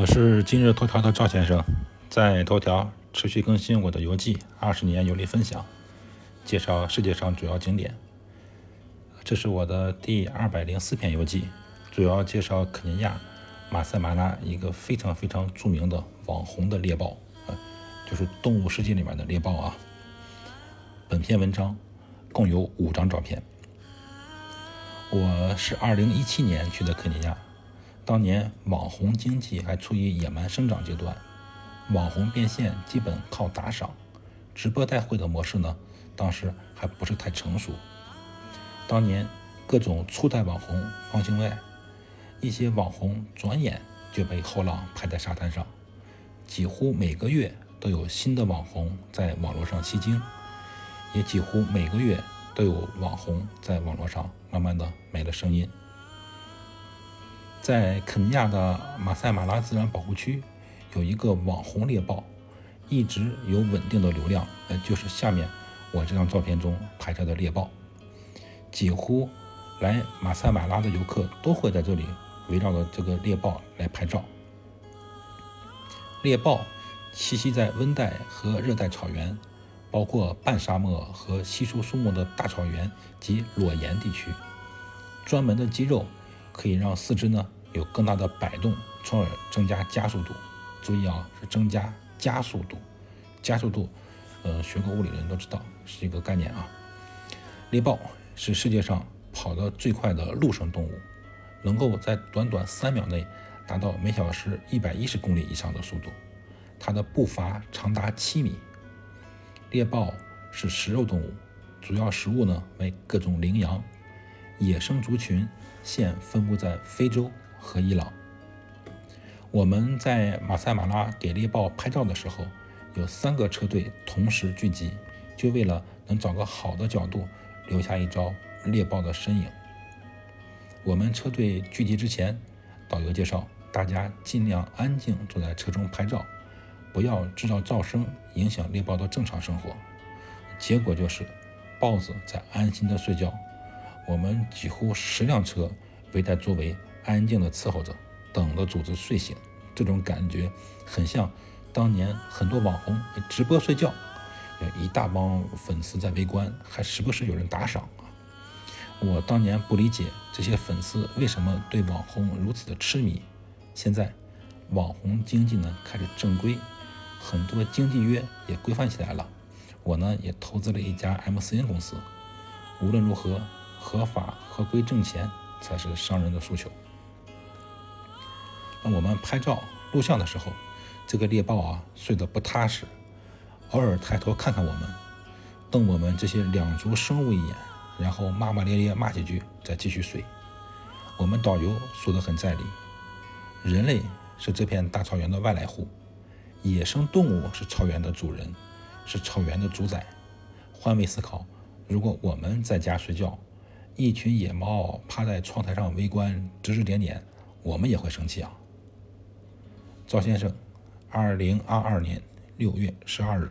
我是今日头条的赵先生，在头条持续更新我的游记，二十年游历分享，介绍世界上主要景点。这是我的第二百零四篇游记，主要介绍肯尼亚马赛马拉一个非常非常著名的网红的猎豹，就是动物世界里面的猎豹啊。本篇文章共有五张照片。我是二零一七年去的肯尼亚，当年网红经济还处于野蛮生长阶段，网红变现基本靠打赏，直播带货的模式呢，当时还不是太成熟。当年各种初代网红方兴未艾，一些网红转眼就被后浪拍在沙滩上，几乎每个月都有新的网红在网络上吸睛，也几乎每个月。都有网红在网络上慢慢的没了声音。在肯尼亚的马赛马拉自然保护区，有一个网红猎豹，一直有稳定的流量，呃，就是下面我这张照片中拍摄的猎豹。几乎来马赛马拉的游客都会在这里围绕着这个猎豹来拍照。猎豹栖息在温带和热带草原。包括半沙漠和稀疏树木的大草原及裸岩地区，专门的肌肉可以让四肢呢有更大的摆动，从而增加加速度。注意啊，是增加加速度。加速度，呃，学过物理的人都知道是一个概念啊。猎豹是世界上跑得最快的陆生动物，能够在短短三秒内达到每小时一百一十公里以上的速度，它的步伐长达七米。猎豹是食肉动物，主要食物呢为各种羚羊。野生族群现分布在非洲和伊朗。我们在马赛马拉给猎豹拍照的时候，有三个车队同时聚集，就为了能找个好的角度留下一张猎豹的身影。我们车队聚集之前，导游介绍大家尽量安静坐在车中拍照。不要制造噪声，影响猎豹的正常生活。结果就是，豹子在安心的睡觉。我们几乎十辆车围在周围，安静的伺候着，等着组织睡醒。这种感觉很像当年很多网红直播睡觉，有一大帮粉丝在围观，还时不时有人打赏啊。我当年不理解这些粉丝为什么对网红如此的痴迷。现在，网红经济呢开始正规。很多经纪约也规范起来了，我呢也投资了一家 MCN 公司。无论如何，合法合规挣钱才是商人的诉求。那我们拍照录像的时候，这个猎豹啊睡得不踏实，偶尔抬头看看我们，瞪我们这些两足生物一眼，然后骂骂咧咧骂几句，再继续睡。我们导游说得很在理，人类是这片大草原的外来户。野生动物是草原的主人，是草原的主宰。换位思考，如果我们在家睡觉，一群野猫趴在窗台上围观，指指点点，我们也会生气啊。赵先生，二零二二年六月十二日。